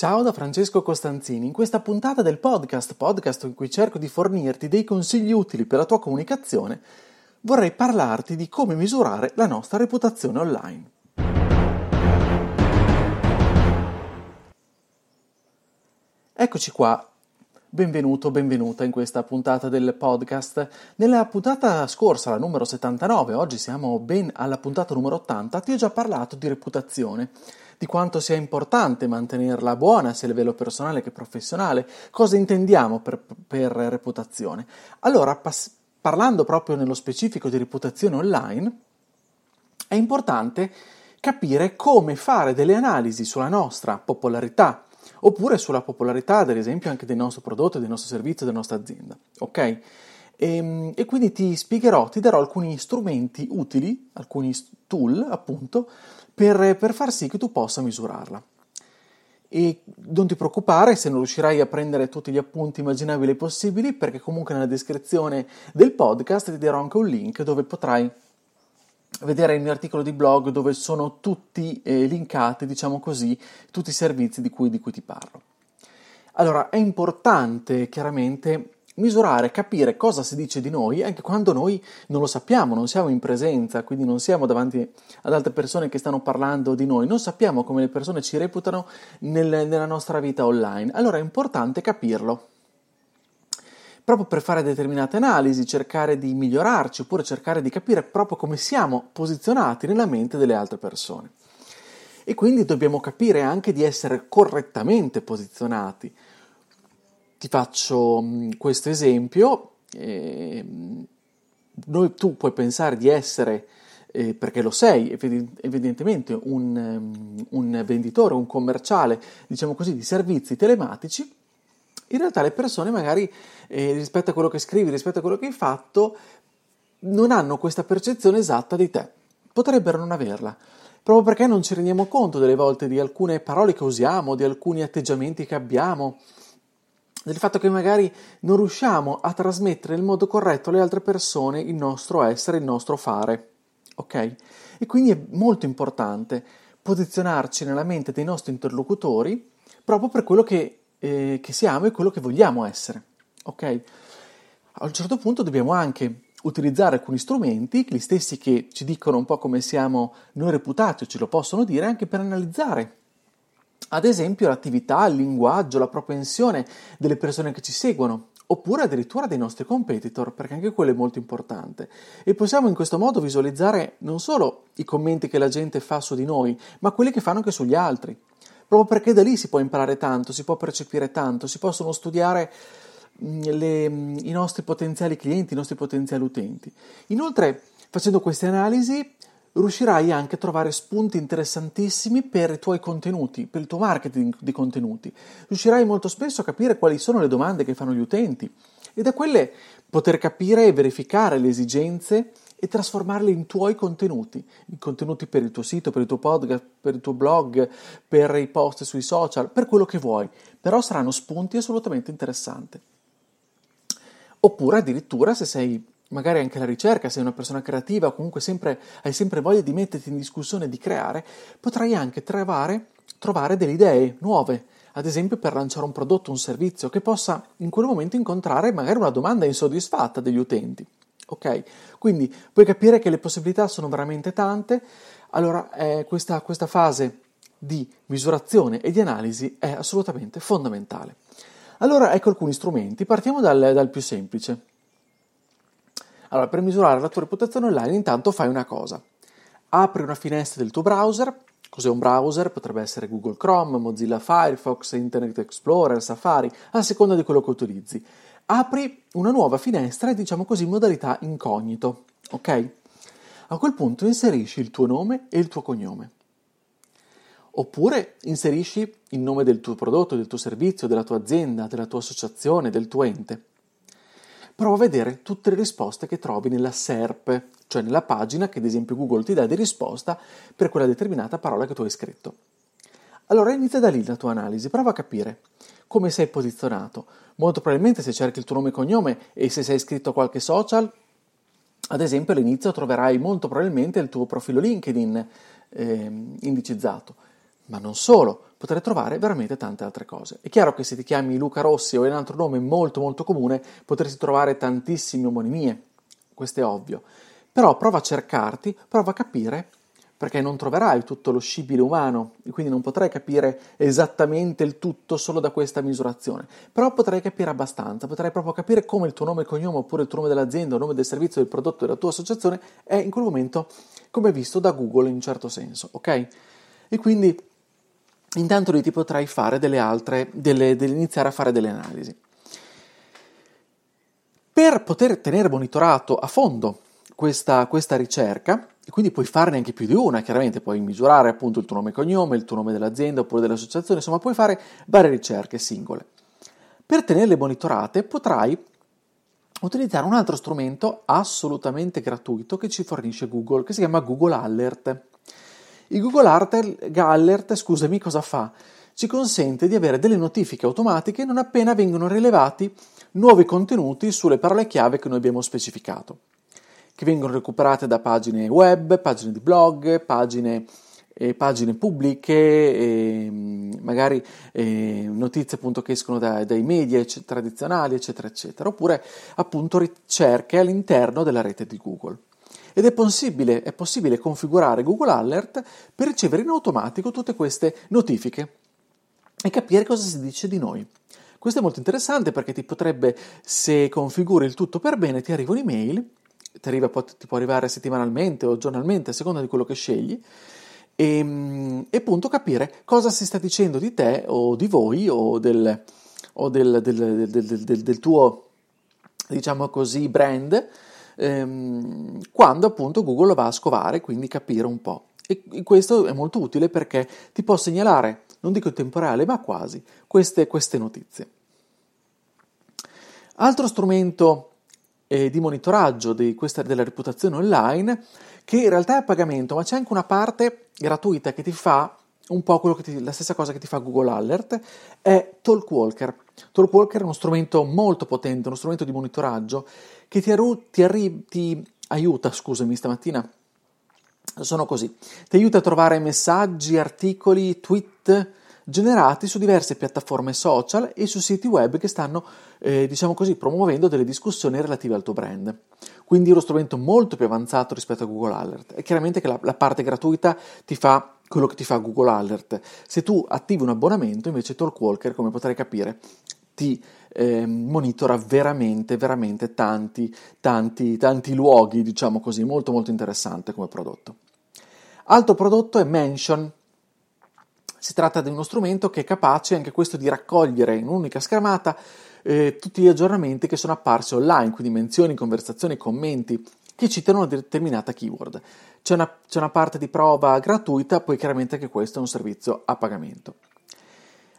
Ciao da Francesco Costanzini. In questa puntata del podcast, podcast in cui cerco di fornirti dei consigli utili per la tua comunicazione, vorrei parlarti di come misurare la nostra reputazione online. Eccoci qua. Benvenuto, benvenuta in questa puntata del podcast. Nella puntata scorsa, la numero 79, oggi siamo ben alla puntata numero 80, ti ho già parlato di reputazione di quanto sia importante mantenerla buona sia a livello personale che professionale, cosa intendiamo per, per reputazione. Allora, pas- parlando proprio nello specifico di reputazione online, è importante capire come fare delle analisi sulla nostra popolarità oppure sulla popolarità, ad esempio, anche del nostro prodotto, del nostro servizio, della nostra azienda. Ok? E, ehm, e, quindi ti spiegherò, ti darò alcuni strumenti utili, alcuni tool appunto, per, per far sì che tu possa misurarla. E non ti preoccupare se non riuscirai a prendere tutti gli appunti immaginabili possibili, perché comunque nella descrizione del podcast ti darò anche un link dove potrai vedere il mio articolo di blog dove sono tutti eh, linkati, diciamo così, tutti i servizi di cui, di cui ti parlo. Allora, è importante chiaramente misurare, capire cosa si dice di noi anche quando noi non lo sappiamo, non siamo in presenza, quindi non siamo davanti ad altre persone che stanno parlando di noi, non sappiamo come le persone ci reputano nel, nella nostra vita online. Allora è importante capirlo. Proprio per fare determinate analisi, cercare di migliorarci oppure cercare di capire proprio come siamo posizionati nella mente delle altre persone. E quindi dobbiamo capire anche di essere correttamente posizionati ti faccio mm, questo esempio. Eh, noi, tu puoi pensare di essere, eh, perché lo sei, evidentemente un, um, un, venditore, un commerciale, diciamo così, di servizi telematici. In realtà le persone magari eh, rispetto a quello che scrivi, rispetto a quello che hai fatto, non hanno questa percezione esatta di te. Potrebbero non averla proprio perché non ci rendiamo conto delle volte di alcune parole che usiamo, di alcuni atteggiamenti che abbiamo, del fatto che magari non riusciamo a trasmettere in modo corretto alle altre persone il nostro essere, il nostro fare. Ok? E quindi è molto importante posizionarci nella mente dei nostri interlocutori proprio per quello che, eh, che siamo e quello che vogliamo essere. Ok? A un certo punto dobbiamo anche utilizzare alcuni strumenti, gli stessi che ci dicono un po' come siamo noi reputati o ce lo possono dire, anche per analizzare ad esempio l'attività, il linguaggio, la propensione delle persone che ci seguono, oppure addirittura dei nostri competitor, perché anche quello è molto importante. E possiamo in questo modo visualizzare non solo i commenti che la gente fa su di noi, ma quelli che fanno anche sugli altri. Proprio perché da lì si può imparare tanto, si può percepire tanto, si possono studiare mm, le, mm, i nostri potenziali clienti, i nostri potenziali utenti. Inoltre, facendo queste analisi, riuscirai anche a trovare spunti interessantissimi per i tuoi contenuti, per il tuo marketing di contenuti. Riuscirai molto spesso a capire quali sono le domande che fanno gli utenti e da quelle poter capire e verificare le esigenze e trasformarle in tuoi contenuti, in contenuti per il tuo sito, per il tuo podcast, per il tuo blog, per i post sui social, per quello che vuoi, però saranno spunti assolutamente interessanti. Oppure addirittura se sei magari anche la ricerca, sei una persona creativa o comunque sempre, hai sempre voglia di metterti in discussione e di creare, potrai anche trovare, trovare delle idee nuove, ad esempio per lanciare un prodotto, un servizio che possa in quel momento incontrare magari una domanda insoddisfatta degli utenti. Ok? Quindi puoi capire che le possibilità sono veramente tante, allora eh, questa, questa fase di misurazione e di analisi è assolutamente fondamentale. Allora ecco alcuni strumenti, partiamo dal, dal più semplice, allora, per misurare la tua reputazione online, intanto fai una cosa. Apri una finestra del tuo browser. Cos'è un browser? Potrebbe essere Google Chrome, Mozilla Firefox, Internet Explorer, Safari, a seconda di quello che utilizzi. Apri una nuova finestra diciamo così in modalità incognito, ok? A quel punto inserisci il tuo nome e il tuo cognome. Oppure inserisci il nome del tuo prodotto, del tuo servizio, della tua azienda, della tua associazione, del tuo ente. Prova a vedere tutte le risposte che trovi nella SERP, cioè nella pagina che ad esempio Google ti dà di risposta per quella determinata parola che tu hai scritto. Allora inizia da lì la tua analisi, prova a capire come sei posizionato. Molto probabilmente se cerchi il tuo nome e cognome e se sei iscritto a qualche social, ad esempio all'inizio troverai molto probabilmente il tuo profilo LinkedIn eh, indicizzato, ma non solo, potrai trovare veramente tante altre cose. È chiaro che se ti chiami Luca Rossi o hai un altro nome molto molto comune, potresti trovare tantissime omonimie, questo è ovvio, però prova a cercarti, prova a capire perché non troverai tutto lo scibile umano e quindi non potrai capire esattamente il tutto solo da questa misurazione, però potrai capire abbastanza, potrai proprio capire come il tuo nome e cognome oppure il tuo nome dell'azienda, il nome del servizio, del prodotto della tua associazione è in quel momento come visto da Google in un certo senso, ok? E quindi intanto lì ti potrai fare delle altre, delle, delle, iniziare a fare delle analisi. Per poter tenere monitorato a fondo questa, questa ricerca, e quindi puoi farne anche più di una, chiaramente puoi misurare appunto il tuo nome e cognome, il tuo nome dell'azienda oppure dell'associazione, insomma puoi fare varie ricerche singole. Per tenerle monitorate potrai utilizzare un altro strumento assolutamente gratuito che ci fornisce Google, che si chiama Google Alert. Il Google Alert, scusami, cosa fa? Ci consente di avere delle notifiche automatiche non appena vengono rilevati nuovi contenuti sulle parole chiave che noi abbiamo specificato che vengono recuperate da pagine web, pagine di blog, pagine, eh, pagine pubbliche, eh, magari eh, notizie appunto che escono da, dai media tradizionali, eccetera, eccetera, oppure appunto ricerche all'interno della rete di Google. Ed è possibile, è possibile configurare Google Alert per ricevere in automatico tutte queste notifiche e capire cosa si dice di noi. Questo è molto interessante perché ti potrebbe, se configuri il tutto per bene, ti arriva un'email ti, arriva, ti può arrivare settimanalmente o giornalmente a seconda di quello che scegli e, ehm, e appunto capire cosa si sta dicendo di te o di voi o del, o del, del, del, del tuo diciamo così brand ehm, quando appunto Google lo va a scovare quindi capire un po' e questo è molto utile perché ti può segnalare non dico in tempo reale ma quasi queste, queste notizie altro strumento eh, di monitoraggio di questa, della reputazione online che in realtà è a pagamento, ma c'è anche una parte gratuita che ti fa un po' ti, la stessa cosa che ti fa Google Alert, è Talkwalker. Talkwalker è uno strumento molto potente, uno strumento di monitoraggio che ti, arru- ti, arri- ti aiuta, scusami, stamattina sono così, ti aiuta a trovare messaggi, articoli, tweet, generati su diverse piattaforme social e su siti web che stanno, eh, diciamo così, promuovendo delle discussioni relative al tuo brand. Quindi è uno strumento molto più avanzato rispetto a Google Alert. È chiaramente che la, la parte gratuita ti fa quello che ti fa Google Alert. Se tu attivi un abbonamento, invece Talkwalker, come potrai capire, ti eh, monitora veramente, veramente tanti, tanti, tanti luoghi, diciamo così, molto molto interessante come prodotto. Altro prodotto è Mention, si tratta di uno strumento che è capace anche questo di raccogliere in un'unica schermata eh, tutti gli aggiornamenti che sono apparsi online, quindi menzioni, conversazioni, commenti che citano una determinata keyword. C'è una, c'è una parte di prova gratuita, poi chiaramente anche questo è un servizio a pagamento.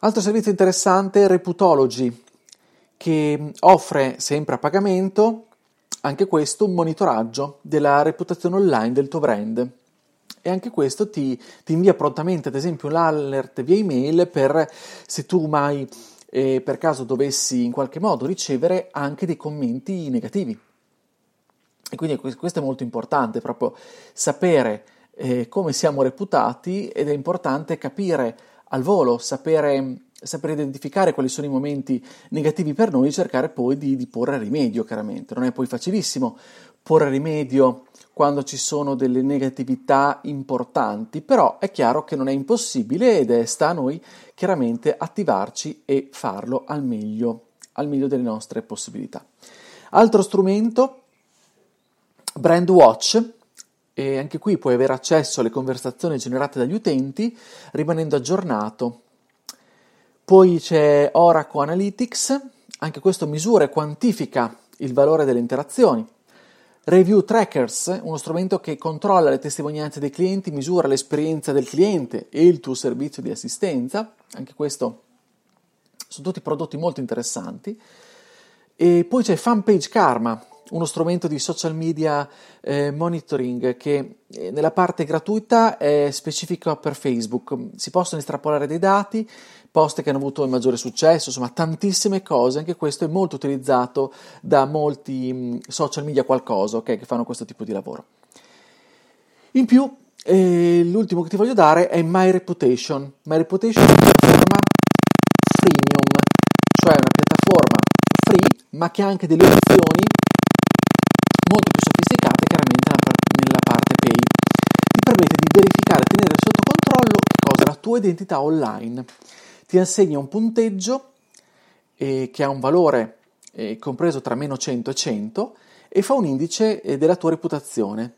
Altro servizio interessante è Reputology, che offre sempre a pagamento anche questo un monitoraggio della reputazione online del tuo brand e anche questo ti, ti invia prontamente, ad esempio, l'alert via email per se tu mai eh, per caso dovessi in qualche modo ricevere anche dei commenti negativi. E quindi questo è molto importante, proprio sapere eh, come siamo reputati ed è importante capire al volo, sapere, sapere, identificare quali sono i momenti negativi per noi e cercare poi di, di porre rimedio, chiaramente. Non è poi facilissimo porre rimedio quando ci sono delle negatività importanti, però è chiaro che non è impossibile ed è, sta a noi chiaramente attivarci e farlo al meglio, al meglio delle nostre possibilità. Altro strumento, Brand Watch, e anche qui puoi avere accesso alle conversazioni generate dagli utenti rimanendo aggiornato. Poi c'è Oracle Analytics, anche questo misura e quantifica il valore delle interazioni. Review Trackers, uno strumento che controlla le testimonianze dei clienti, misura l'esperienza del cliente e il tuo servizio di assistenza, anche questo sono tutti prodotti molto interessanti. E poi c'è Fanpage Karma, uno strumento di social media eh, monitoring che eh, nella parte gratuita è specifico per Facebook. Si possono estrapolare dei dati, post che hanno avuto il maggiore successo, insomma tantissime cose, anche questo è molto utilizzato da molti mh, social media qualcosa okay, che fanno questo tipo di lavoro. In più, eh, l'ultimo che ti voglio dare è My Reputation. My Reputation è una piattaforma freemium, cioè una piattaforma free ma che ha anche delle opzioni molto più sofisticate chiaramente nella parte pay. Ti permette di verificare e tenere sotto controllo cosa? la tua identità online. Ti assegna un punteggio eh, che ha un valore eh, compreso tra meno 100 e 100 e fa un indice eh, della tua reputazione.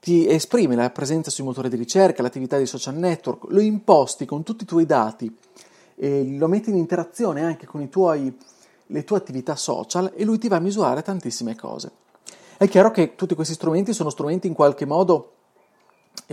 Ti esprime la presenza sui motori di ricerca, l'attività di social network, lo imposti con tutti i tuoi dati, lo metti in interazione anche con tuoi, le tue attività social e lui ti va a misurare tantissime cose. È chiaro che tutti questi strumenti sono strumenti in qualche modo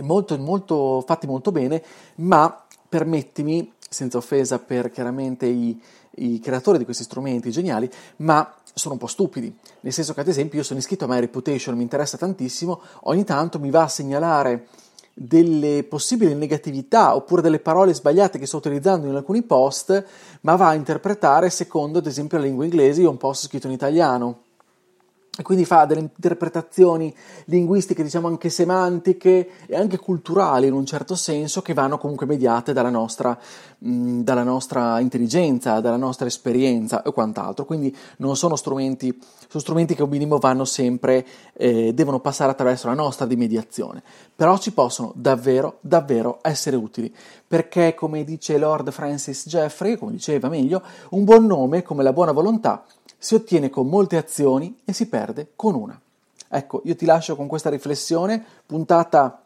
molto, molto, fatti molto bene, ma permettimi, senza offesa per chiaramente i, i creatori di questi strumenti geniali, ma sono un po' stupidi. Nel senso che, ad esempio, io sono iscritto a My Reputation, mi interessa tantissimo, ogni tanto mi va a segnalare delle possibili negatività oppure delle parole sbagliate che sto utilizzando in alcuni post, ma va a interpretare secondo, ad esempio, la lingua inglese, un post scritto in italiano e quindi fa delle interpretazioni linguistiche, diciamo anche semantiche e anche culturali in un certo senso, che vanno comunque mediate dalla nostra, mh, dalla nostra intelligenza, dalla nostra esperienza e quant'altro. Quindi non sono strumenti, sono strumenti che un minimo vanno sempre, eh, devono passare attraverso la nostra di mediazione, però ci possono davvero, davvero essere utili, perché come dice Lord Francis Jeffrey, come diceva meglio, un buon nome come la buona volontà si ottiene con molte azioni e si perde con una. Ecco, io ti lascio con questa riflessione, puntata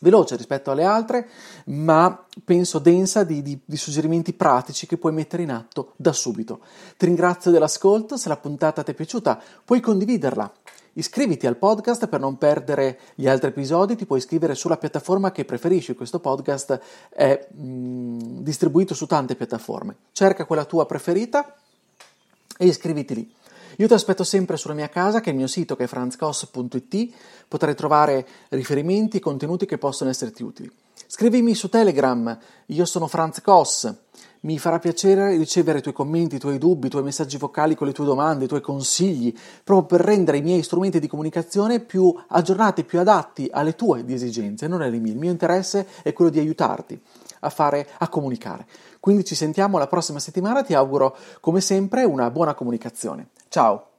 veloce rispetto alle altre, ma penso densa di, di, di, suggerimenti pratici che puoi mettere in atto da subito. Ti ringrazio dell'ascolto, se la puntata ti è piaciuta puoi condividerla. Iscriviti al podcast per non perdere gli altri episodi, ti puoi iscrivere sulla piattaforma che preferisci, questo podcast è mm, distribuito su tante piattaforme. Cerca quella tua preferita e iscriviti lì. Io ti aspetto sempre sulla mia casa, che è il mio sito che è franzcos.it, potrai trovare riferimenti e contenuti che possono esserti utili. Scrivimi su Telegram, io sono Franz Koss. Mi farà piacere ricevere i tuoi commenti, i tuoi dubbi, i tuoi messaggi vocali con le tue domande, i tuoi consigli, proprio per rendere i miei strumenti di comunicazione più aggiornati, più adatti alle tue esigenze, non alle mie. Il mio interesse è quello di aiutarti a fare, a comunicare. Quindi ci sentiamo la prossima settimana, ti auguro come sempre una buona comunicazione. Ciao!